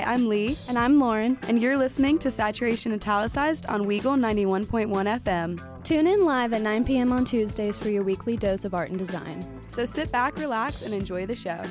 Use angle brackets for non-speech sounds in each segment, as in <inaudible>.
Hi, I'm Lee. And I'm Lauren. And you're listening to Saturation Italicized on Weagle 91.1 FM. Tune in live at 9 p.m. on Tuesdays for your weekly dose of art and design. So sit back, relax, and enjoy the show.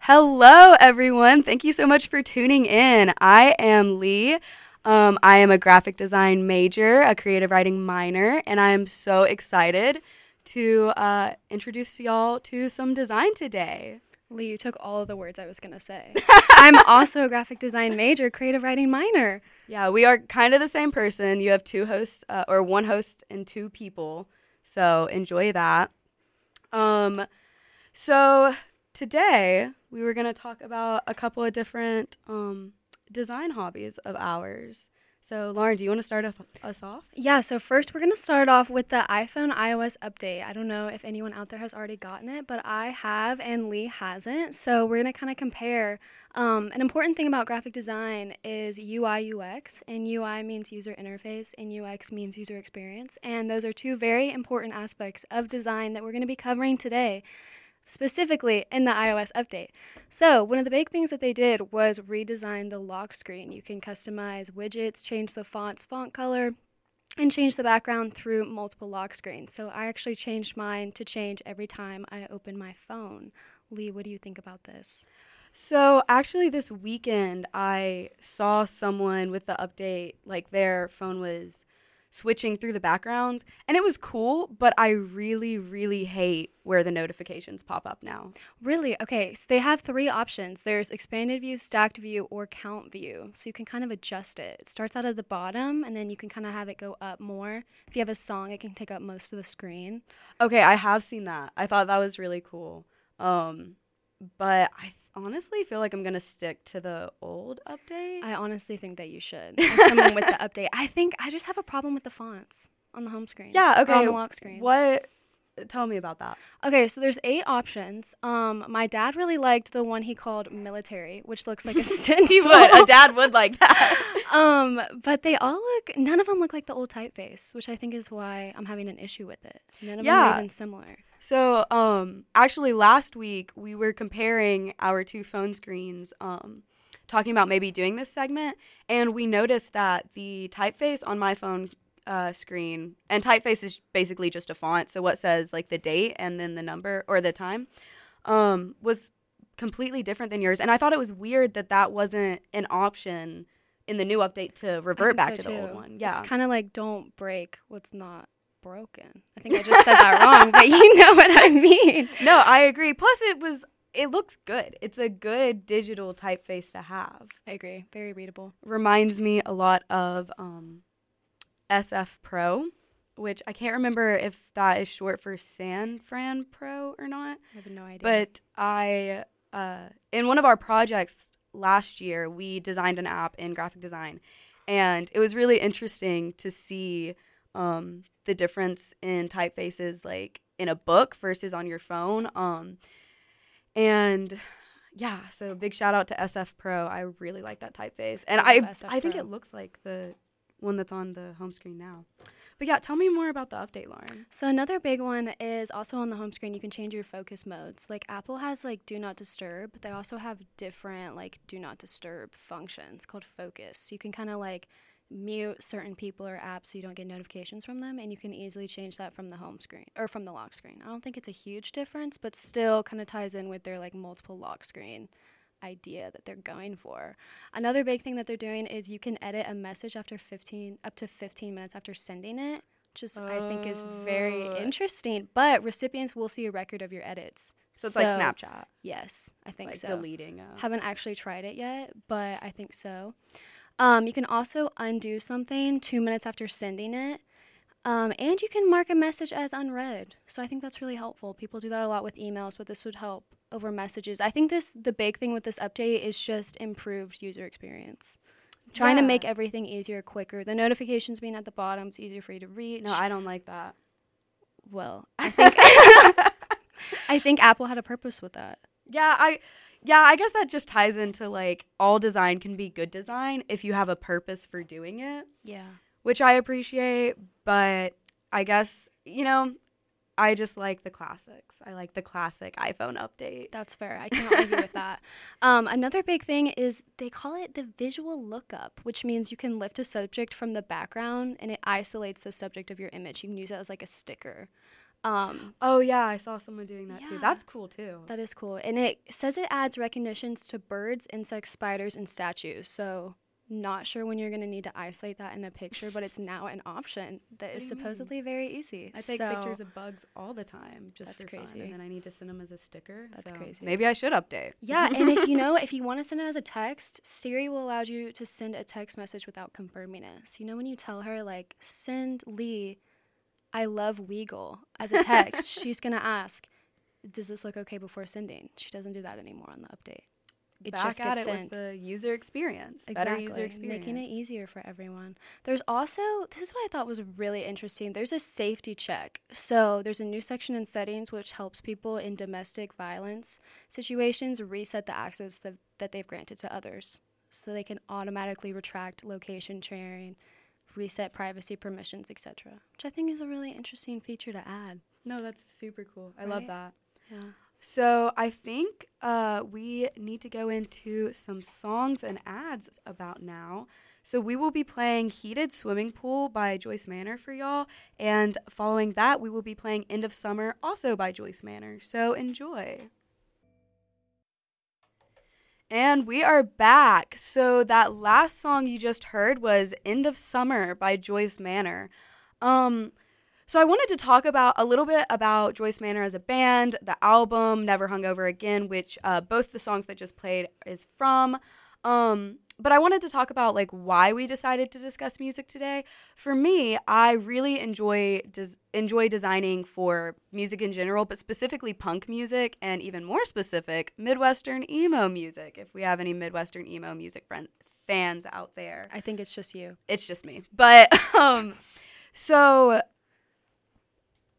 Hello, everyone. Thank you so much for tuning in. I am Lee. Um, I am a graphic design major, a creative writing minor, and I am so excited to uh, introduce y'all to some design today. Lee, you took all of the words I was going to say. <laughs> I'm also a graphic design major, creative writing minor. Yeah, we are kind of the same person. You have two hosts, uh, or one host and two people. So enjoy that. Um, so today we were going to talk about a couple of different um, design hobbies of ours. So, Lauren, do you want to start us off? Yeah, so first we're going to start off with the iPhone iOS update. I don't know if anyone out there has already gotten it, but I have and Lee hasn't. So, we're going to kind of compare. Um, an important thing about graphic design is UI UX, and UI means user interface, and UX means user experience. And those are two very important aspects of design that we're going to be covering today specifically in the iOS update. So, one of the big things that they did was redesign the lock screen. You can customize widgets, change the font's font color, and change the background through multiple lock screens. So, I actually changed mine to change every time I open my phone. Lee, what do you think about this? So, actually, this weekend I saw someone with the update, like their phone was switching through the backgrounds and it was cool but i really really hate where the notifications pop up now. Really? Okay so they have three options. There's expanded view stacked view or count view. So you can kind of adjust it. It starts out at the bottom and then you can kind of have it go up more. If you have a song it can take up most of the screen. Okay i have seen that. I thought that was really cool. Um but i honestly feel like I'm gonna stick to the old update. I honestly think that you should. <laughs> coming with the update. I think I just have a problem with the fonts on the home screen. Yeah, okay. on the lock screen. What tell me about that. Okay, so there's eight options. Um, my dad really liked the one he called military, which looks like a <laughs> stencil. he would. A dad would like that. <laughs> um, but they all look. None of them look like the old typeface, which I think is why I'm having an issue with it. None of yeah. them are even similar. So, um, actually, last week we were comparing our two phone screens. Um, talking about maybe doing this segment, and we noticed that the typeface on my phone uh, screen, and typeface is basically just a font. So what says like the date and then the number or the time um, was completely different than yours. And I thought it was weird that that wasn't an option in the new update to revert back so to too. the old one. Yeah, it's kind of like don't break what's not broken. I think I just said that wrong, but you know what I mean. <laughs> No, I agree. Plus, it was it looks good. It's a good digital typeface to have. I agree. Very readable. Reminds me a lot of um, SF Pro, which I can't remember if that is short for San Fran Pro or not. I have no idea. But I, uh, in one of our projects last year, we designed an app in graphic design, and it was really interesting to see um, the difference in typefaces, like in a book versus on your phone. Um, and yeah, so big shout out to SF Pro. I really like that typeface, and I I, I think it looks like the one that's on the home screen now. But yeah, tell me more about the update, Lauren. So another big one is also on the home screen. You can change your focus modes. Like Apple has like Do Not Disturb. But they also have different like Do Not Disturb functions called Focus. You can kind of like mute certain people or apps so you don't get notifications from them and you can easily change that from the home screen or from the lock screen. I don't think it's a huge difference, but still kind of ties in with their like multiple lock screen idea that they're going for. Another big thing that they're doing is you can edit a message after 15 up to 15 minutes after sending it, which is I think is very oh. interesting, but recipients will see a record of your edits. So it's so, like Snapchat. Yes, I think like so. Deleting. A... Haven't actually tried it yet, but I think so. Um, you can also undo something two minutes after sending it. Um, and you can mark a message as unread. So I think that's really helpful. People do that a lot with emails, but this would help over messages. I think this the big thing with this update is just improved user experience. Trying yeah. to make everything easier, quicker. The notifications being at the bottom, it's easier for you to reach. No, I don't like that. Well, I think <laughs> I think Apple had a purpose with that. Yeah, I yeah, I guess that just ties into like all design can be good design if you have a purpose for doing it. Yeah which I appreciate, but I guess, you know, I just like the classics. I like the classic iPhone update. That's fair. I can't argue with that. <laughs> Um, another big thing is they call it the visual lookup, which means you can lift a subject from the background and it isolates the subject of your image. You can use it as like a sticker. Um, oh yeah, I saw someone doing that too. That's cool too. that is cool. And it says it adds recognitions to birds, insects, spiders, and statues. So, not sure when you're going to need to isolate that in a picture, but it's now an option that is do you mean? supposedly very easy. I take So- pictures of bugs all the time just That's for fun, and then I need to send them as a sticker. That's so crazy. Maybe I should update. Yeah, and if you <laughs> know, if you want to send it as a text, Siri will allow you to send a text message without confirming it. So you know when you tell her like send Lee, I love Weagle as a text, <laughs> she's gonna ask, does this look okay before sending? She doesn't do that anymore on the update. It Back just at gets it sent. with the user experience. Exactly, Better user experience. making it easier for everyone. There's also this is what I thought was really interesting. There's a safety check. So there's a new section in settings which helps people in domestic violence situations reset the access that, that they've granted to others, so they can automatically retract location sharing, reset privacy permissions, etc. Which I think is a really interesting feature to add. No, that's super cool. I love that. Yeah. So I think uh, we need to go into some songs and ads about now. So we will be playing Heated Swimming Pool by Joyce Manor for y'all. And following that, we will be playing End of Summer also by Joyce Manor. So enjoy. And we are back. So that last song you just heard was End of Summer by Joyce Manor. Um, so I wanted to talk about a little bit about Joyce Manor as a band, the album Never Hungover Again, which uh, both the songs that just played is from. Um, but I wanted to talk about like why we decided to discuss music today. For me, I really enjoy des- enjoy designing for music in general, but specifically punk music, and even more specific, Midwestern emo music. If we have any Midwestern emo music friend fans out there, I think it's just you. it's just me. But <laughs> um so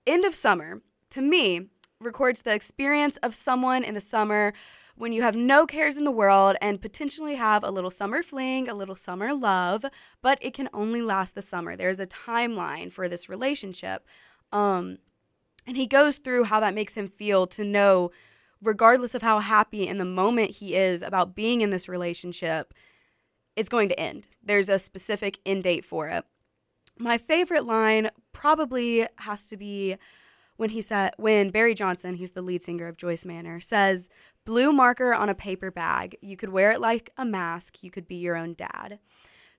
End of Summer to me records the experience of someone in the summer when you have no cares in the world and potentially have a little summer fling, a little summer love, but it can only last the summer. There's a timeline for this relationship. Um and he goes through how that makes him feel to know regardless of how happy in the moment he is about being in this relationship, it's going to end. There's a specific end date for it. My favorite line probably has to be when he said when Barry Johnson, he's the lead singer of Joyce Manor, says, "Blue marker on a paper bag. You could wear it like a mask. You could be your own dad."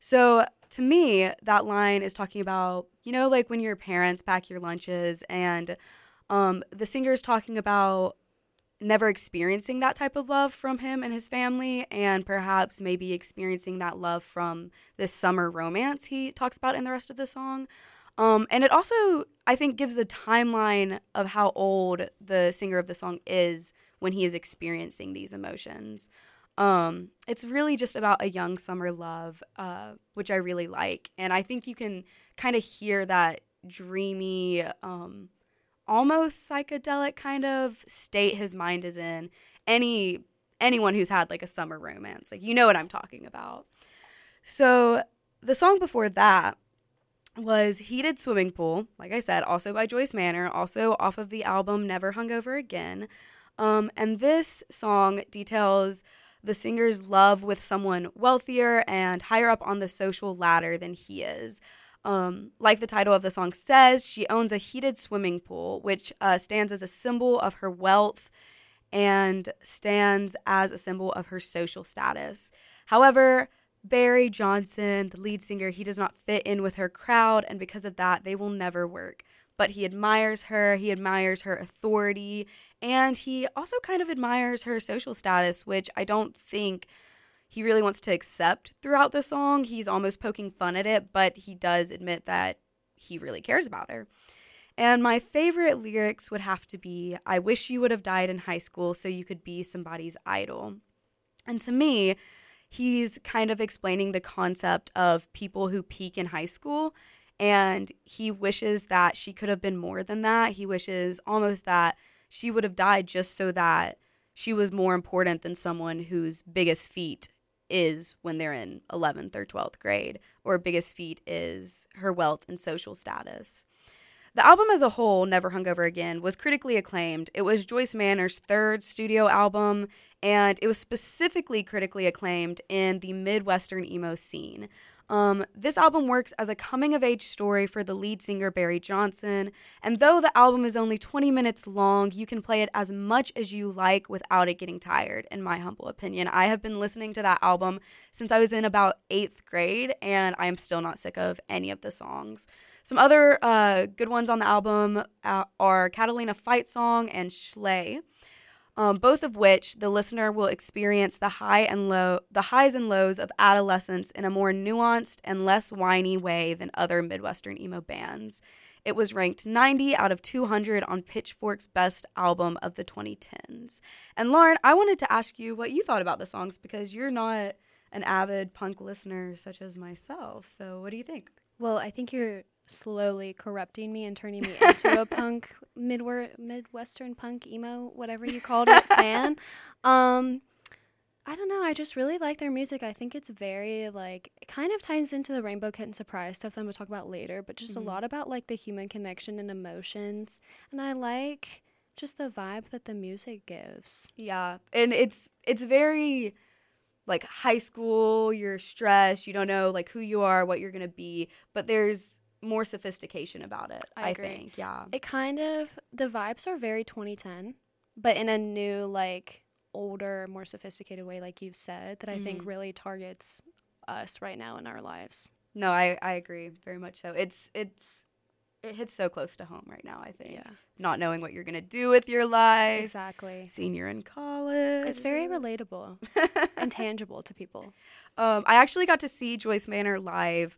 So to me, that line is talking about, you know, like when your parents pack your lunches and um, the singer is talking about never experiencing that type of love from him and his family, and perhaps maybe experiencing that love from this summer romance he talks about in the rest of the song. Um, and it also, I think, gives a timeline of how old the singer of the song is when he is experiencing these emotions. Um, it's really just about a young summer love, uh, which I really like. And I think you can kind of hear that dreamy, um, almost psychedelic kind of state his mind is in. Any anyone who's had like a summer romance, like you know what I'm talking about. So the song before that was Heated Swimming Pool, like I said, also by Joyce Manor, also off of the album Never Hungover Again. Um, and this song details the singer's love with someone wealthier and higher up on the social ladder than he is. Um, like the title of the song says, she owns a heated swimming pool, which uh, stands as a symbol of her wealth and stands as a symbol of her social status. However, Barry Johnson, the lead singer, he does not fit in with her crowd, and because of that, they will never work. But he admires her, he admires her authority, and he also kind of admires her social status, which I don't think he really wants to accept throughout the song. He's almost poking fun at it, but he does admit that he really cares about her. And my favorite lyrics would have to be I wish you would have died in high school so you could be somebody's idol. And to me, he's kind of explaining the concept of people who peak in high school. And he wishes that she could have been more than that. He wishes almost that she would have died just so that she was more important than someone whose biggest feat is when they're in 11th or 12th grade, or biggest feat is her wealth and social status. The album as a whole, Never Hungover Again, was critically acclaimed. It was Joyce Manor's third studio album, and it was specifically critically acclaimed in the Midwestern emo scene. Um, this album works as a coming of age story for the lead singer Barry Johnson, and though the album is only 20 minutes long, you can play it as much as you like without it getting tired, in my humble opinion. I have been listening to that album since I was in about eighth grade, and I am still not sick of any of the songs. Some other uh, good ones on the album uh, are Catalina Fight Song and Schley um, both of which the listener will experience the high and low, the highs and lows of adolescence in a more nuanced and less whiny way than other Midwestern emo bands. It was ranked 90 out of 200 on Pitchfork's best album of the 2010s. And Lauren, I wanted to ask you what you thought about the songs because you're not an avid punk listener such as myself. So, what do you think? Well, I think you're slowly corrupting me and turning me into a <laughs> punk midwer- midwestern punk emo whatever you called it fan. <laughs> Um i don't know i just really like their music. I think it's very like it kind of ties into the rainbow kitten surprise stuff that i'm gonna talk about later but just mm-hmm. a lot about like the human connection and emotions and i like just the vibe that the music gives. Yeah and it's it's very like high school you're stressed you don't know like who you are what you're gonna be but there's more sophistication about it. I, I think, yeah. It kind of the vibes are very 2010, but in a new like older, more sophisticated way, like you've said, that I mm-hmm. think really targets us right now in our lives. No, I I agree very much so. It's it's it hits so close to home right now. I think. Yeah. Not knowing what you're gonna do with your life. Exactly. Senior in college. It's very relatable <laughs> and tangible to people. Um, I actually got to see Joyce Manor live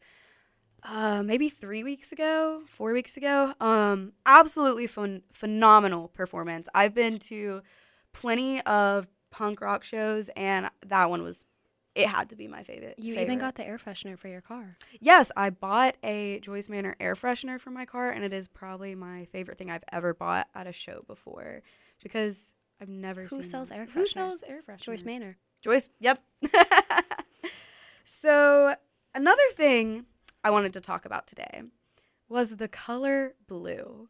uh, maybe three weeks ago, four weeks ago. Um, absolutely fun, phenomenal performance. I've been to plenty of punk rock shows, and that one was. It had to be my favorite. You favorite. even got the air freshener for your car. Yes, I bought a Joyce Manor air freshener for my car, and it is probably my favorite thing I've ever bought at a show before because I've never Who seen. sells air fresheners? Who sells air fresheners? Joyce Manor. Joyce. Yep. <laughs> so another thing I wanted to talk about today was the color blue.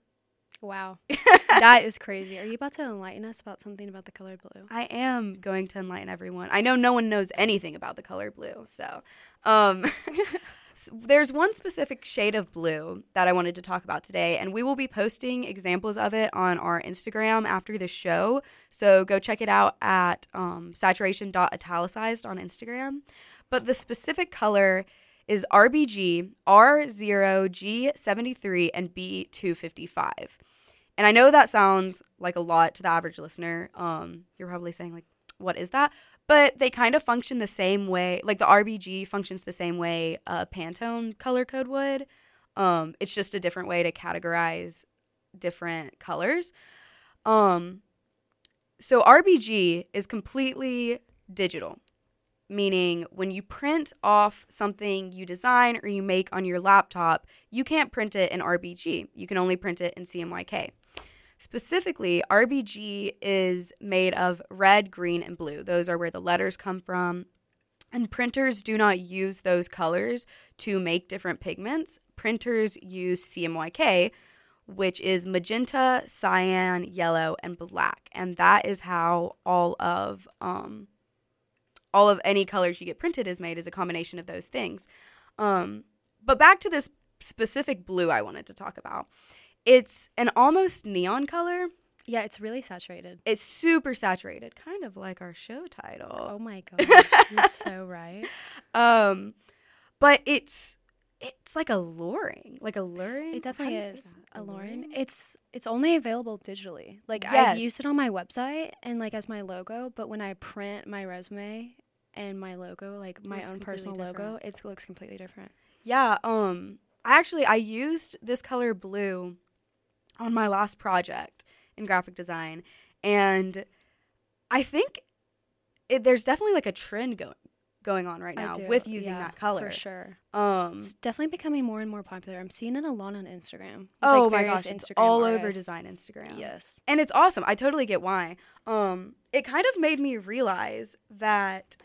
Wow. <laughs> that is crazy. Are you about to enlighten us about something about the color blue? I am going to enlighten everyone. I know no one knows anything about the color blue. So, um, <laughs> so there's one specific shade of blue that I wanted to talk about today, and we will be posting examples of it on our Instagram after the show. So go check it out at um, saturation.italicized on Instagram. But the specific color is RBG, R0, G73, and B255. And I know that sounds like a lot to the average listener. Um, you're probably saying, like, what is that? But they kind of function the same way. Like the RBG functions the same way a Pantone color code would. Um, it's just a different way to categorize different colors. Um, so RBG is completely digital meaning when you print off something you design or you make on your laptop, you can't print it in RBG. You can only print it in CMYK. Specifically, RBG is made of red, green, and blue. Those are where the letters come from. And printers do not use those colors to make different pigments. Printers use CMYK, which is magenta, cyan, yellow, and black. And that is how all of um, all of any colors you get printed is made is a combination of those things. Um, but back to this specific blue I wanted to talk about. It's an almost neon color. Yeah, it's really saturated. It's super saturated, kind of like our show title. Oh my god, you're so <laughs> right. Um, but it's it's like alluring, like alluring. It definitely is alluring. It's it's only available digitally. Like yes. I've used it on my website and like as my logo, but when I print my resume and my logo, like my own personal different. logo, it looks completely different. Yeah. Um. I actually I used this color blue on my last project in graphic design, and I think it, there's definitely like a trend going going on right now with using yeah, that color. For sure. Um, it's definitely becoming more and more popular. I'm seeing it a lot on Instagram. Oh like my gosh, Instagram it's all artists. over design Instagram. Yes. And it's awesome. I totally get why. Um, it kind of made me realize that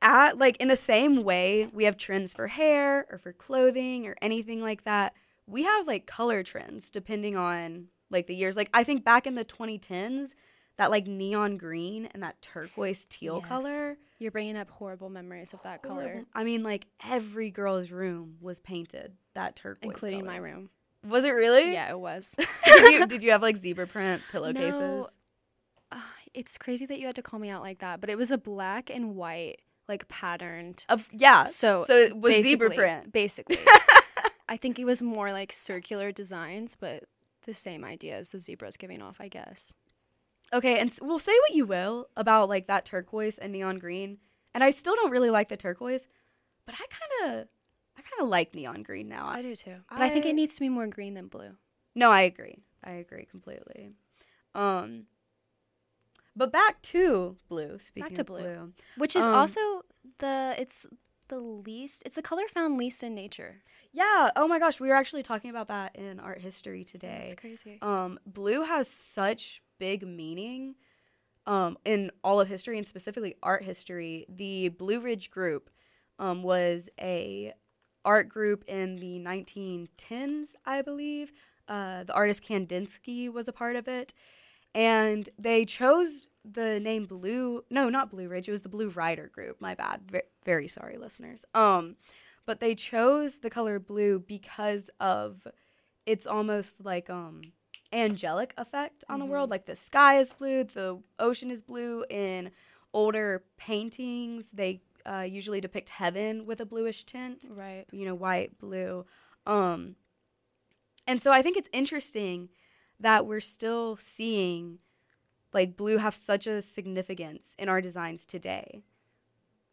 at like in the same way we have trends for hair or for clothing or anything like that, we have like color trends depending on like the years. Like I think back in the 2010s, that like neon green and that turquoise teal Yes. color. You're bringing up horrible memories of that color, I mean, like every girl's room was painted that turquoise, including my room. Was it really? Yeah, it was. <laughs> did, you, did you have like zebra print <laughs> pillowcases? No. Uh, it's crazy that you had to call me out like that, but it was a black and white like patterned. Of yeah. So so it was zebra print. Basically, <laughs> I think it was more like circular designs, but the same idea as the zebras giving off, I guess. Okay, and we'll say what you will about like that turquoise and neon green, and I still don't really like the turquoise, but I kind of, I kind of like neon green now. I do too, but I, think it needs to be more green than blue. No, I agree. I agree completely. Um, but back to blue. Speaking to of blue. blue, Which is Um, also the it's the least it's the color found least in nature. yeah. Oh my gosh, we were actually talking about that in art history today. It's crazy. um, blue has such big meaning um, in all of history and specifically art history. The Blue Ridge Group um, was a art group in the 1910s, I believe. Uh, the artist Kandinsky was a part of it, and they chose the name Blue. No, not Blue Ridge. It was the Blue Rider Group. My bad. Ve- very sorry, listeners. Um, but they chose the color blue because of it's almost like um angelic effect on the world. Like the sky is blue, the ocean is blue. In older paintings, they uh, usually depict heaven with a bluish tint. Right. You know, white, blue. Um, and so I think it's interesting that we're still seeing like blue have such a significance in our designs today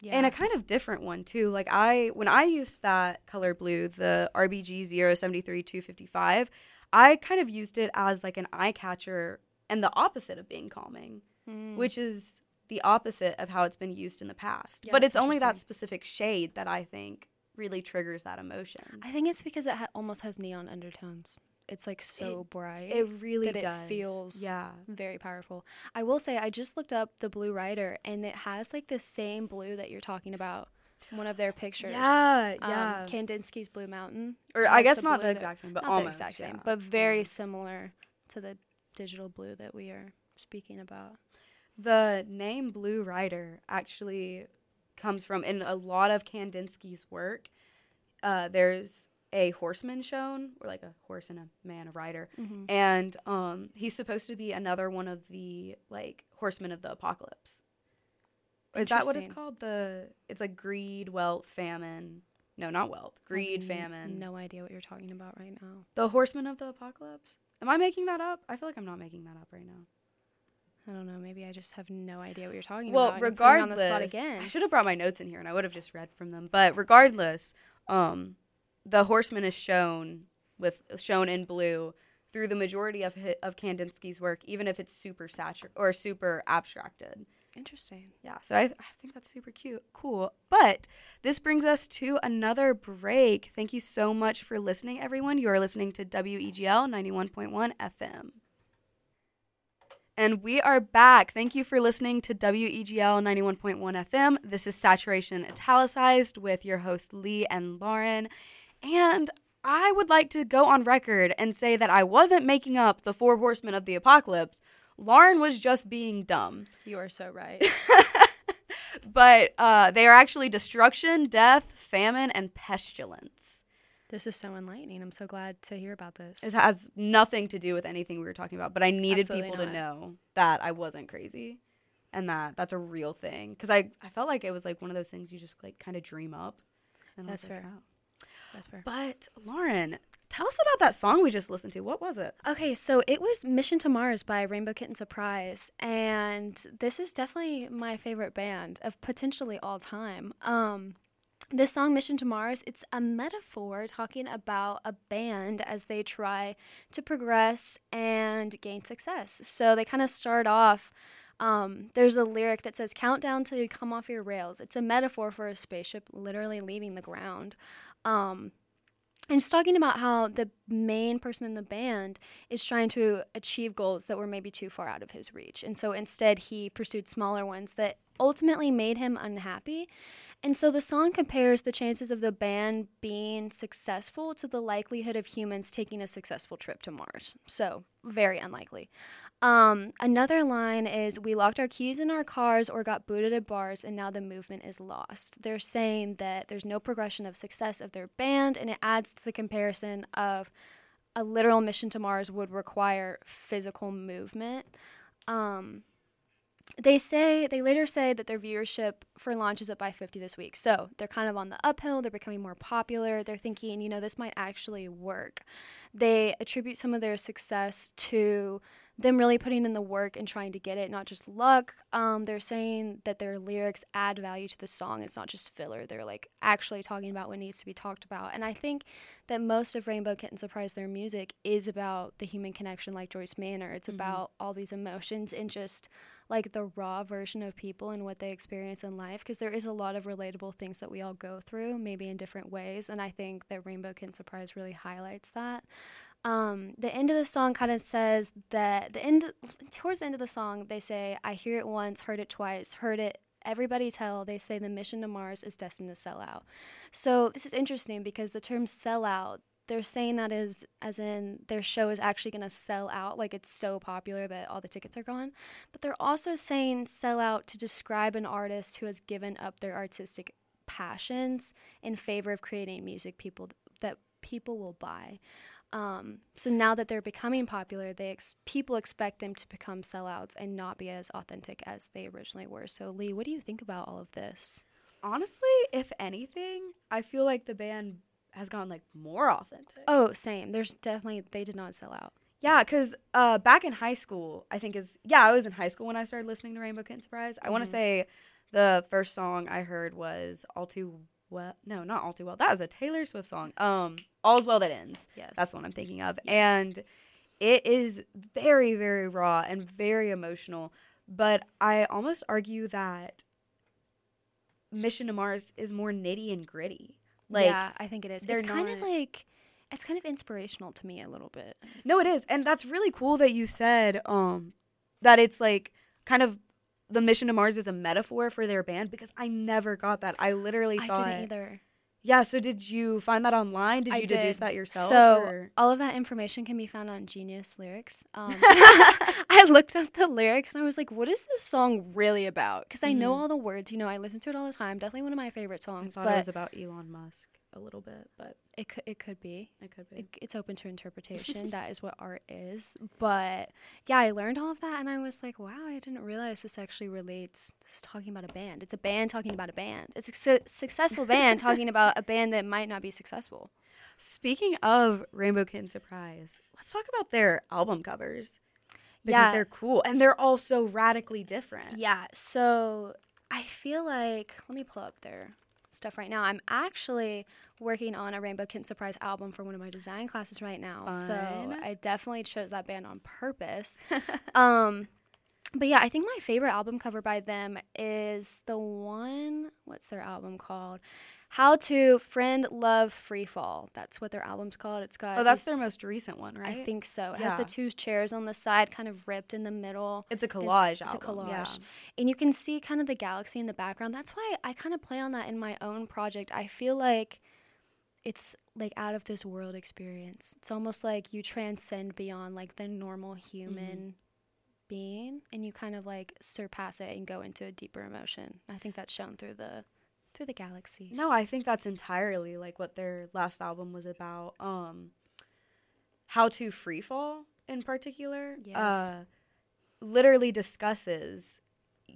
Yeah. and a kind of different one too. Like I, when I used that color blue, the RBG 073 255, I kind of used it as like an eye catcher and the opposite of being calming, Mm. which is the opposite of how it's been used in the past. Yeah, but it's only that specific shade that I think really triggers that emotion. I think it's because it ha- almost has neon undertones. It's like so bright. It really that it feels yeah. very powerful. I will say I just looked up the Blue Rider and it has like the same blue that you're talking about. In One of their pictures. Yeah, Um, yeah. Kandinsky's Blue Mountain. or I guess the not the exact same, but Not almost the exact same, yeah, but very almost. similar to the digital blue that we are speaking about. The name Blue Rider actually comes from in a lot of Kandinsky's work. Uh, there's a horseman shown, or like a horse and a man, a rider, Mm-hmm. and um, he's supposed to be another one of the like horsemen of the apocalypse. Is that what it's called? The it's like greed, wealth, famine. No, not wealth. Greed, famine. No idea what you're talking about right now. The horsemen of the apocalypse. Am I making that up? I feel like I'm not making that up right now. I don't know. Maybe I just have no idea what you're talking well, about. You're on the spot regardless, again. I should have brought my notes in here and I would have just read from them. But regardless, um, the horseman is shown with shown in blue through the majority of of Kandinsky's work, even if it's super satur- or super abstracted. Interesting. Yeah, so I, I think that's super cute, cool. But this brings us to another break. Thank you so much for listening, everyone. You are listening to WEGL 91.1 FM. And we are back. Thank you for listening to WEGL 91.1 FM. This is Saturation Italicized with your hosts Lee and Lauren. And I would like to go on record and say that I wasn't making up the four horsemen of the apocalypse. Lauren was just being dumb You are so right. <laughs> but uh, they are actually destruction, death, famine, and pestilence. this is so enlightening. I'm so glad to hear about this. It has nothing to do with anything we were talking about, but I needed Absolutely people to know that I wasn't crazy and that that's a real thing. Because I, I felt like it was like one of those things you just like kind of dream up. And That's like, fair. "Oh." That's fair. But Lauren, tell us about that song we just listened to. What was it? Okay, so it was Mission to Mars by Rainbow Kitten Surprise, and this is definitely my favorite band of potentially all time. Um, this song, Mission to Mars, it's a metaphor talking about a band as they try to progress and gain success. So they kind of start off. Um, there's a lyric that says, Countdown till you come off your rails. It's a metaphor for a spaceship literally leaving the ground. Um, and it's talking about how the main person in the band is trying to achieve goals that were maybe too far out of his reach. And so instead, he pursued smaller ones that ultimately made him unhappy. And so the song compares the chances of the band being successful to the likelihood of humans taking a successful trip to Mars. So, very unlikely. Um, another line is We locked our keys in our cars or got booted at bars, and now the movement is lost. They're saying that there's no progression of success of their band, and it adds to the comparison of a literal mission to Mars would require physical movement. Um, they say they later say that their viewership for launch is up by 50 this week so they're kind of on the uphill they're becoming more popular they're thinking you know this might actually work they attribute some of their success to them really putting in the work and trying to get it, not just luck. Um, they're saying that their lyrics add value to the song. It's not just filler. They're like actually talking about what needs to be talked about. And I think that most of Rainbow Kitten Surprise, their music, is about the human connection, like Joyce Manor. It's mm-hmm. about all these emotions and just like the raw version of people and what they experience in life. Because there is a lot of relatable things that we all go through, maybe in different ways. And I think that Rainbow Kitten Surprise really highlights that. Um, the end of the song kind of says that the end towards the end of the song they say I hear it once, heard it twice, heard it everybody tell they say the mission to Mars is destined to sell out. So this is interesting because the term sell out they're saying that is as in their show is actually going to sell out like it's so popular that all the tickets are gone but they're also saying sell out to describe an artist who has given up their artistic passions in favor of creating music people that people will buy um, so now that they're becoming popular, they ex- people expect them to become sellouts and not be as authentic as they originally were. So Lee, what do you think about all of this? Honestly, if anything, I feel like the band has gone like more authentic. Oh, same. There's definitely they did not sell out. Yeah, because uh, back in high school, I think is yeah, I was in high school when I started listening to Rainbow Kitten Surprise. Mm-hmm. I want to say the first song I heard was All Too Well. No, not All Too Well. That was a Taylor Swift song. Um, All's Well That Ends. Yes. That's what I'm thinking of. Yes. And it is very, very raw and very emotional. But I almost argue that Mission to Mars is more nitty and gritty. Like, yeah, I think it is. It's kind of like it's kind of inspirational to me a little bit. No, it is, and that's really cool that you said um, that it's like kind of the mission to Mars is a metaphor for their band because I never got that. I literally thought I didn't either. Yeah, so did you find that online? Did you deduce that yourself? So or? all of that information can be found on Genius Lyrics. Um, <laughs> <laughs> I looked up the lyrics and I was like, "What is this song really about?" Because I mm-hmm. know all the words. You know, I listen to it all the time. Definitely one of my favorite songs. I thought but it was about Elon Musk a little bit, but it could it could be. It could be. It, it's open to interpretation. <laughs> that is what art is. But yeah, I learned all of that, and I was like, wow, I didn't realize this actually relates. This is talking about a band. It's a band talking about a band. It's a su- successful band <laughs> talking about a band that might not be successful. Speaking of Rainbow Kitten Surprise, let's talk about their album covers because yeah. they're cool and they're all so radically different. Yeah. So I feel like let me pull up their stuff right now. I'm actually working on a Rainbow Kitten Surprise album for one of my design classes right now. Fun. So I definitely chose that band on purpose. <laughs> um, but yeah, I think my favorite album cover by them is the one, what's their album called? How to Friend Love Free Fall. That's what their album's called. It's got Oh, that's these, their most recent one, right? I think so. It yeah. has the two chairs on the side kind of ripped in the middle. It's a collage it's, album. It's a collage. Yeah. And you can see kind of the galaxy in the background. That's why I kind of play on that in my own project. I feel like it's like out of this world experience. It's almost like you transcend beyond like the normal human mm-hmm. being and you kind of like surpass it and go into a deeper emotion. I think that's shown through the through the galaxy. No, I think that's entirely like what their last album was about. Um, how to free fall in particular. Yes. Uh, literally discusses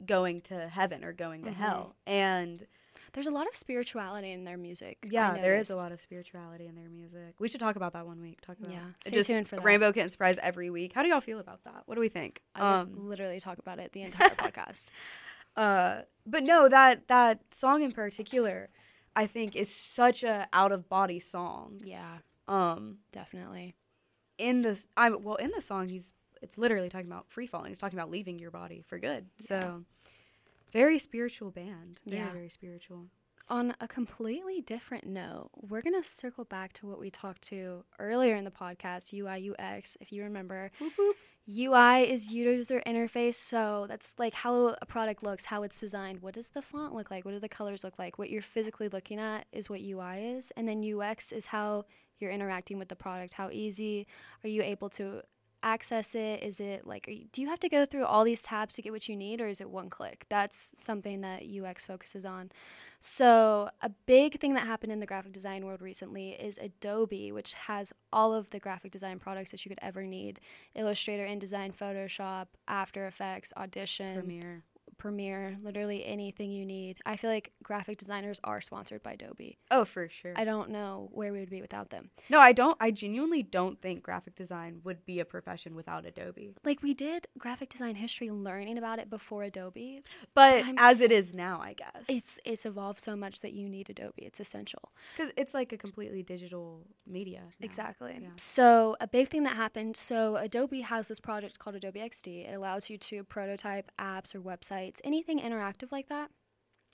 going to heaven or going to mm-hmm. hell. And there's a lot of spirituality in their music. Yeah, there is a lot of spirituality in their music. We should talk about that one week. Talk about yeah. Stay just tuned for that. Rainbow Kitten Surprise every week. How do y'all feel about that? What do we think? I um, literally talk about it the entire <laughs> podcast. Uh, but no, that that song in particular, I think is such a out of body song. Yeah. Um, definitely. In this, I well, in the song, he's it's literally talking about free falling. He's talking about leaving your body for good. Yeah. So, very spiritual band. Very yeah. very spiritual. On a completely different note, we're going to circle back to what we talked to earlier in the podcast, UI UX, if you remember. Boop, boop. UI is user interface, so that's like how a product looks, how it's designed. What does the font look like? What do the colors look like? What you're physically looking at is what UI is, and then UX is how you're interacting with the product. How easy are you able to access it? Is it like, you, do you have to go through all these tabs to get what you need, or is it one click? That's something that UX focuses on. So, a big thing that happened in the graphic design world recently is Adobe, which has all of the graphic design products that you could ever need Illustrator, InDesign, Photoshop, After Effects, Audition, Premiere. Premiere, literally anything you need. I feel like graphic designers are sponsored by Adobe. Oh, for sure. I don't know where we would be without them. no, I don't. I genuinely don't think graphic design would be a profession without Adobe. Like we did graphic design history learning about it before Adobe. But as it s- is now, I guess It's it's evolved so much that you need Adobe. It's essential. because it's like a completely digital media. now. Exactly. Yeah. So, a big thing that happened so, Adobe has this project called Adobe XD. It allows you to prototype apps or websites, anything interactive like that.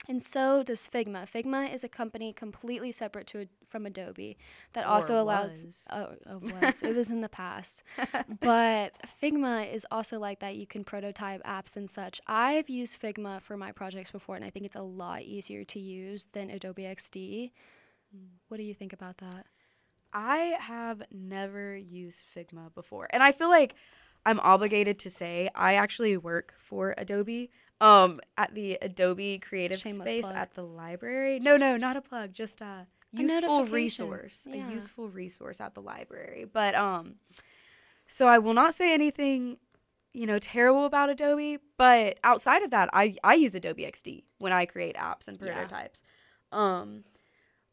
And so does Figma. Figma is a company completely separate to from Adobe that also allows. Oh, oh, was. it was in the past. <laughs> But Figma is also like that. You can prototype apps and such. I've used Figma for my projects before, and I think it's a lot easier to use than Adobe XD. Hmm. What do you think about that? I have never used Figma before, and I feel like I'm obligated to say I actually work for Adobe. Um, at the Adobe Creative Shameless Space plug. at the library. No, no, not a plug. Just a useful notification. resource. Yeah. A useful resource at the library. But um, so I will not say anything, you know, terrible about Adobe. But outside of that, I I use Adobe XD when I create apps and Yeah. prototypes. Um,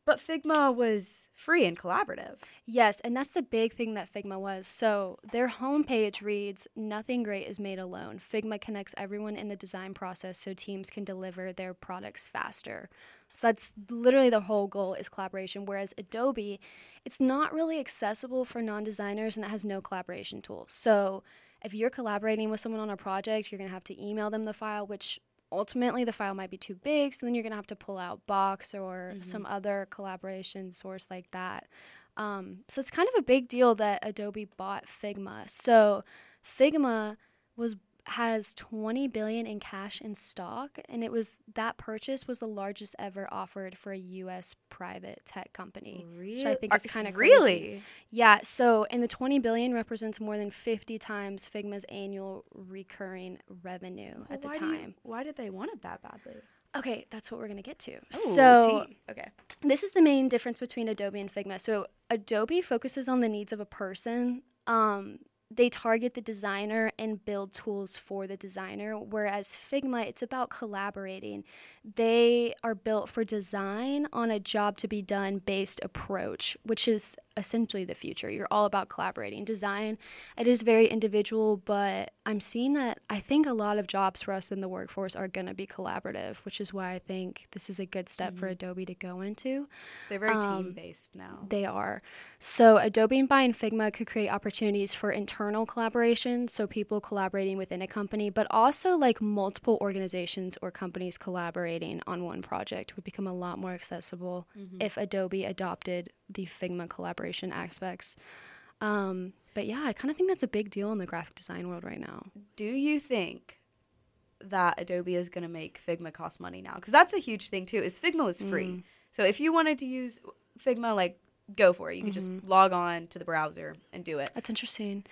but Figma was free and collaborative. Yes, and that's the big thing that Figma was. So their homepage reads Nothing great is made alone. Figma connects everyone in the design process so teams can deliver their products faster. So that's literally the whole goal is collaboration. Whereas Adobe, it's not really accessible for non designers and it has no collaboration tools. So if you're collaborating with someone on a project, you're going to have to email them the file, which ultimately the file might be too big. So then you're going to have to pull out Box or some other collaboration source like that. Um, so it's kind of a big deal that Adobe bought Figma. So Figma was has 20 billion in cash in stock and it was that purchase was the largest ever offered for a US private tech company. Really? I think is kinda crazy. really. Yeah, so and the 20 billion represents more than 50 times Figma's annual recurring revenue at the do you- time. why did they want it that badly? Okay, that's what we're going to get to. Ooh, so tea. okay, this is the main difference between Adobe and Figma. So Adobe focuses on the needs of a person. Um, they target the designer and build tools for the designer, whereas Figma, it's about collaborating. They are built for design on a job to be done based approach, which is essentially the future. You're all about collaborating. Design, it is very individual, but I'm seeing that I think a lot of jobs for us in the workforce are going to be collaborative, which is why I think this is a good step for Adobe to go into. they're very Um, team based now. They are. So, Adobe and buying Figma could create opportunities for internal collaboration, so people collaborating within a company, but also like multiple organizations or companies collaborating on one project would become a lot more accessible if Adobe adopted the Figma collaboration aspects. Um, but yeah, I kind of think that's a big deal in the graphic design world right now. Do you think that Adobe is going to make Figma cost money now? Because that's a huge thing too. Is Figma was free, Mm. so if you wanted to use Figma, like go for it. You could just Mm-hmm. log on to the browser and do it. That's interesting.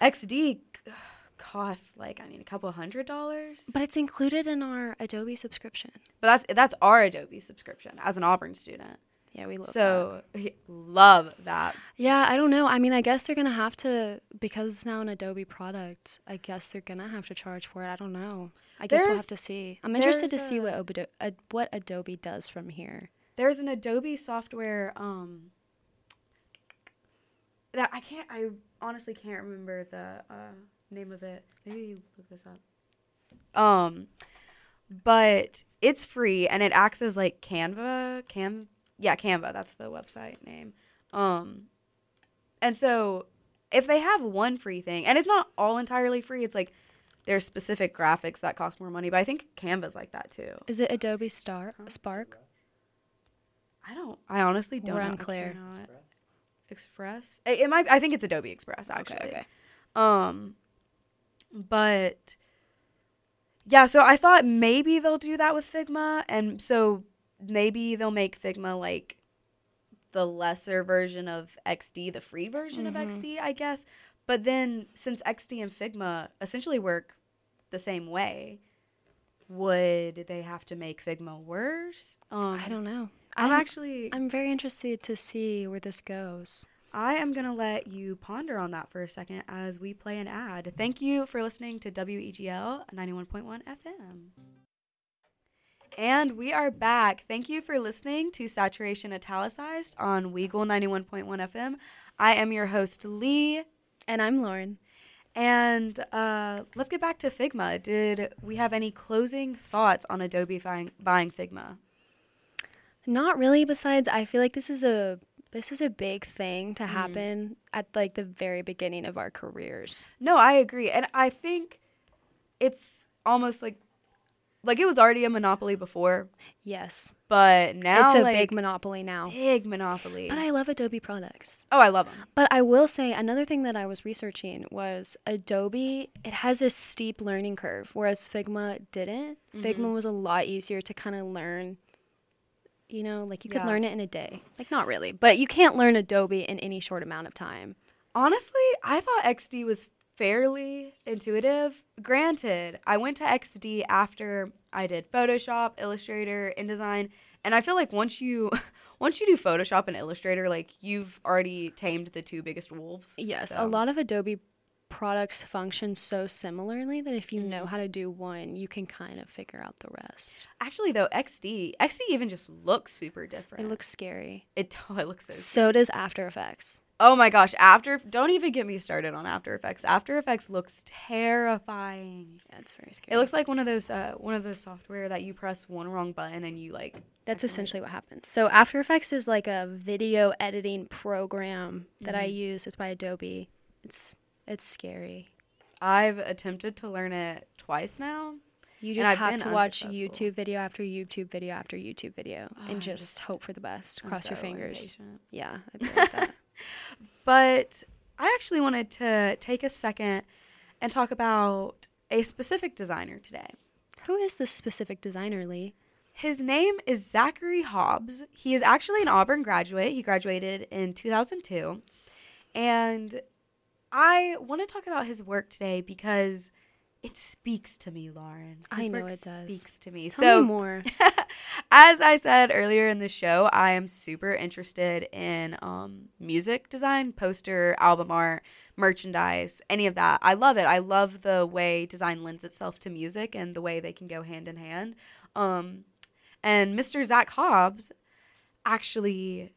XD <sighs> costs like I mean a couple hundred dollars, But it's included in our Adobe subscription. but that's that's our Adobe subscription as an Auburn student. Yeah, we love that. So love that. Yeah, I don't know. I mean, I guess they're gonna have to because it's now an Adobe product. I guess they're gonna have to charge for it. I don't know. I guess we'll have to see. I'm interested to there's see what a- Obodo- uh, what Adobe does from here. There's an Adobe software um that I can't I honestly can't remember the uh, name of it. Maybe you look this up. Um but it's free and it acts as like Canva, Cam yeah, Canva, that's the website name. Um and so if they have one free thing and it's not all entirely free, it's like there's specific graphics that cost more money, but I think Canva's like that too. Is it Adobe Star Spark? I don't. I honestly don't. We're unclear. Express. It, it might. I think it's Adobe Express actually. okay. Um, but yeah, so I thought maybe they'll do that with Figma, and so maybe they'll make Figma like the lesser version of XD, the free version Mhm. of XD, I guess. But then since XD and Figma essentially work the same way, would they have to make Figma worse? Um, I don't know. I'm, I'm- actually I'm very interested to see where this goes. I am going to let you ponder on that for a second as we play an ad. Thank you for listening to WEGL 91.1 FM. And we are back. Thank you for listening to Saturation Italicized on Weagle 91.1 FM. I am your host, Lee. And I'm Lauren. And uh, let's get back to Figma. Did we have any closing thoughts on Adobe buying, buying Figma? Not really. Besides, I feel like this is a this is a big thing to happen at like the very beginning of our careers. No, I agree. And I think it's almost like like it was already a monopoly before, Yes, but now it's a like, big monopoly now. big monopoly. But I love Adobe products. oh, I love them. But I will say another thing that I was researching was Adobe, it has a steep learning curve, whereas Figma didn't. Mm-hmm. Figma was a lot easier to kind of learn. You know, like you could Yeah. learn it in a day. Like, not really, but you can't learn Adobe in any short amount of time. Honestly, I thought XD was fairly intuitive. Granted, I went to XD after I did Photoshop, Illustrator, InDesign, and I feel like once you <laughs> once you do Photoshop and Illustrator, like you've already tamed the two biggest wolves. Yes, So- a lot of Adobe products function so similarly that if you know how to do one, you can kind of figure out the rest. Actually, though, XD XD even just looks super different. It looks scary. it, <laughs> it looks so So does After Effects. Oh my gosh, After don't even get me started on After Effects. After Effects looks terrifying. Yeah, it's very scary. It looks like one of those uh, one of those software that you press one wrong button and you like That's essentially what happens. So After Effects is like a video editing program that I Mm-hmm. use. It's by Adobe. It's it's scary. I've attempted to learn it twice now. You just I've to watch. YouTube video after YouTube video after YouTube video Oh, and just, just- hope for the best. I'm Cross your fingers. impatient. Yeah, like that. <laughs> But I actually wanted to take a second and talk about a specific designer today. Who is this specific designer, Lee? His name is Zachary Hobbes. He is actually an Auburn graduate. He graduated in 2002. And I want to talk about his work today because it speaks to me, Lauren. I know it does. speaks to me. Tell so me more. <laughs> as I said earlier in the show, I am super interested in um, music design, poster, album art, merchandise, any of that. I love it. I love the way design lends itself to music and the way they can go hand in hand. Um, and Mr. Zach Hobbes actually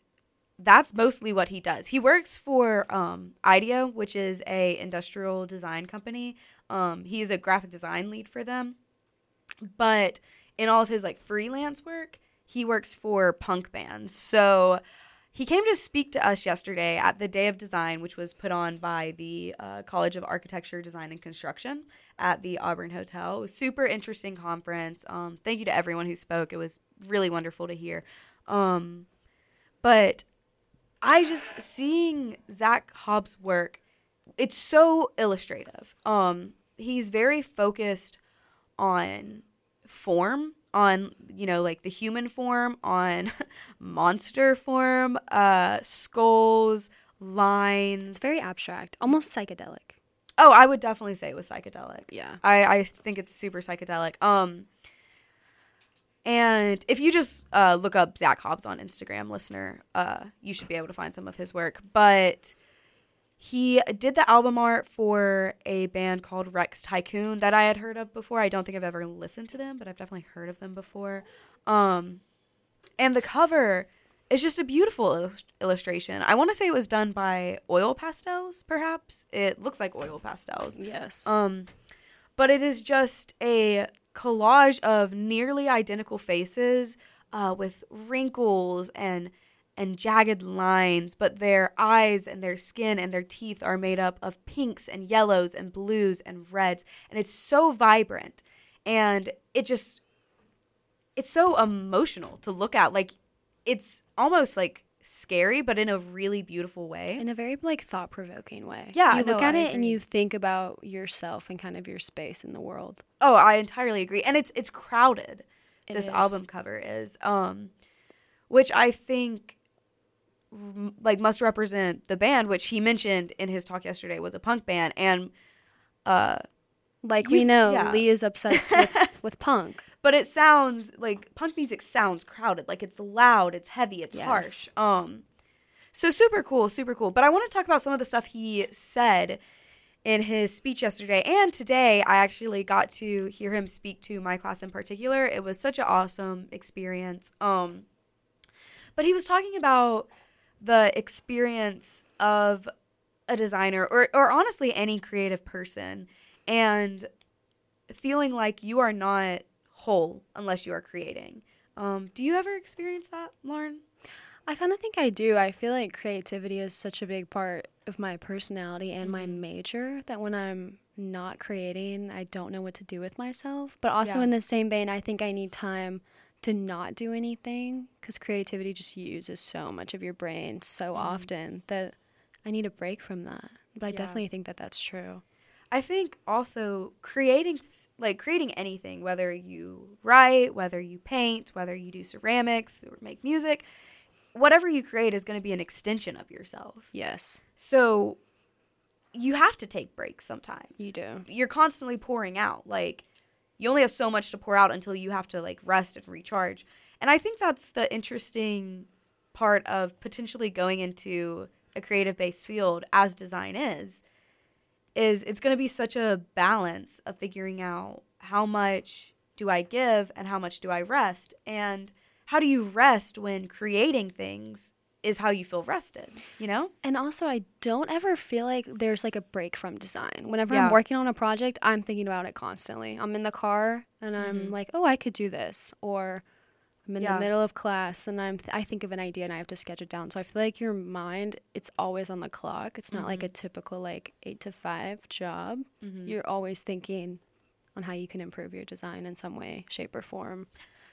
that's mostly what he does. He works for um, IDEO, which is a industrial design company. Um, he is a graphic design lead for them, but in all of his like freelance work, he works for punk bands. So he came to speak to us yesterday at the Day of Design, which was put on by the uh, College of Architecture, Design, and Construction at the Auburn Hotel. It was super interesting conference. Um, thank you to everyone who spoke. It was really wonderful to hear. Um, but I just seeing Zach Hobbes' work, it's so illustrative. Um, he's very focused on form, on you know like the human form, on <laughs> monster form, uh, skulls, lines. It's very abstract, almost psychedelic. oh, I would definitely say it was psychedelic. Yeah. I, I think it's super psychedelic. Um, and if you just uh, look up Zach Hobbes on Instagram, listener, uh, you should be able to find some of his work. But he did the album art for a band called Rex Tycoon that I had heard of before. I don't think I've ever listened to them, but I've definitely heard of them before. Um, and the cover is just a beautiful illus- illustration. I want to say it was done by oil pastels, perhaps. It looks like oil pastels. Yes. Um, but it is just a collage of nearly identical faces uh, with wrinkles and and jagged lines, but their eyes and their skin and their teeth are made up of pinks and yellows and blues and reds, and it's so vibrant, and it just it's so emotional to look at. Like it's almost like scary, but in a really beautiful way. in a very like thought provoking way. Yeah, you no, look at I it and you think about yourself and kind of your space in the world. Oh, I entirely agree. And it's it's crowded. It this is. album cover is um which I think like must represent the band which he mentioned in his talk yesterday was a punk band and uh like we know, yeah. Lee is obsessed with, <laughs> with punk. But it sounds like punk music sounds crowded. Like it's loud it's heavy it's Yes. harsh. Um so super cool super cool. But i want to talk about some of the stuff he said in his speech yesterday. And today i actually got to hear him speak to my class in particular. It was such an awesome experience. Um but he was talking about the experience of a designer or, or honestly any creative person and feeling like you are not whole unless you are creating. Um, do you ever experience that, Lauren? I kind of think I do. I feel like creativity is such a big part of my personality and my Mhm. major that when I'm not creating, I don't know what to do with myself. But also Yeah. in the same vein, I think I need time to not do anything because creativity just uses so much of your brain so Mhm. often that I need a break from that. But I Yeah. definitely think that that's true. I think also creating like creating anything, whether you write, whether you paint, whether you do ceramics or make music, whatever you create is going to be an extension of yourself. Yes, So you have to take breaks sometimes. you do. You're constantly pouring out. Like you only have so much to pour out until you have to like rest and recharge. And I think that's the interesting part of potentially going into a creative based field as design is is it's going to be such a balance of figuring out how much do I give and how much do I rest and how do you rest when creating things is how you feel rested, you know? And also, I don't ever feel like there's like a break from design. Whenever Yeah. I'm working on a project, I'm thinking about it constantly. I'm in the car and I'm Mhm. like, oh, I could do this. Or I'm in Yeah. the middle of class and I'm I think of an idea and I have to sketch it down. So I feel like your mind, it's always on the clock. It's not like a typical like eight to five job. Mhm. You're always thinking on how you can improve your design in some way, shape, or form.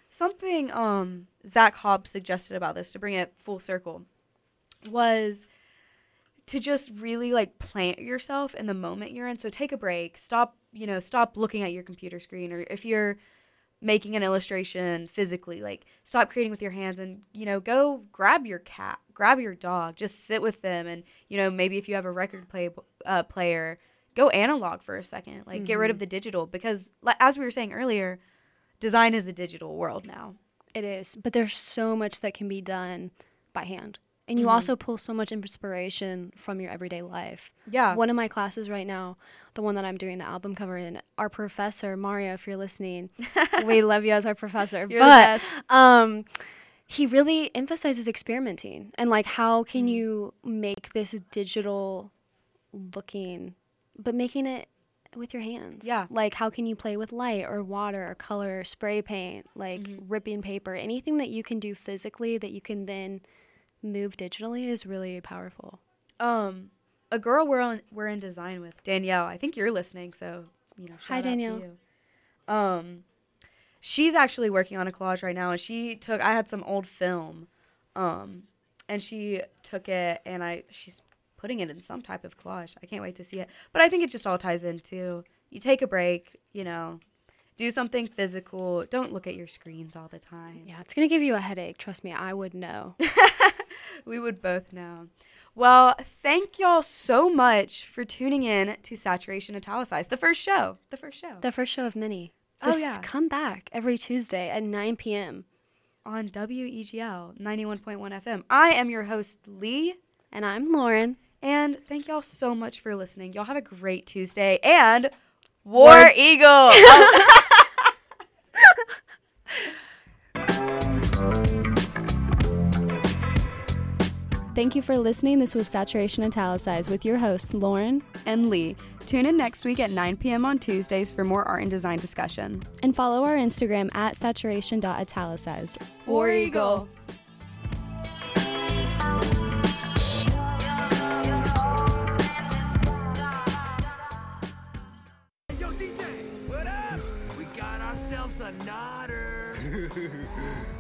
Something um Zach Hobbes suggested about this to bring it full circle was to just really like plant yourself in the moment you're in. So take a break, stop, you know, stop looking at your computer screen or if you're making an illustration physically, like stop creating with your hands and, you know, go grab your cat, grab your dog, just sit with them and, you know, maybe if you have a record play uh, player, go analog for a second. Like get rid of the digital because as we were saying earlier, design is a digital world now. It is, but there's so much that can be done by hand. And you Mhm. also pull so much inspiration from your everyday life. Yeah. One of my classes right now, the one that I'm doing the album cover in, our professor, Mario, if you're listening, <laughs> we love you as our professor. You're but um he really emphasizes experimenting and like how can Mm. you make this digital looking but making it with your hands. Yeah. Like how can you play with light or water or color or spray paint, like Mhm. ripping paper, anything that you can do physically that you can then move digitally is really powerful. Um, a girl we're on we're in design with Danielle. I think you're listening, so you know. Hi, Danielle. Um, she's actually working on a collage right now, and she took. I had some old film, um, and she took it, and I she's putting it in some type of collage. I can't wait to see it. But I think it just all ties into you take a break, you know, do something physical. Don't look at your screens all the time. Yeah, it's going to give you a headache, trust me. I would know. <laughs> <laughs> we would both know. Well, thank y'all so much for tuning in to Saturation Italicized, the first show. The first show. the first show of many. So Oh, yeah. come back every Tuesday at 9 p.m. on WEGL 91.1 FM. I am your host, Lee, And I'm Lauren. and thank y'all so much for listening. Y'all have a great Tuesday and War War- Eagle. <laughs> <laughs> Thank you for listening. This was Saturation Italicized with your hosts, Lauren. and Lee. Tune in next week at 9 p.m. on Tuesdays for more art and design discussion. And follow our Instagram at saturation.italicized. War Eagle. Yo, DJ! What up? We got ourselves a nodder. <laughs>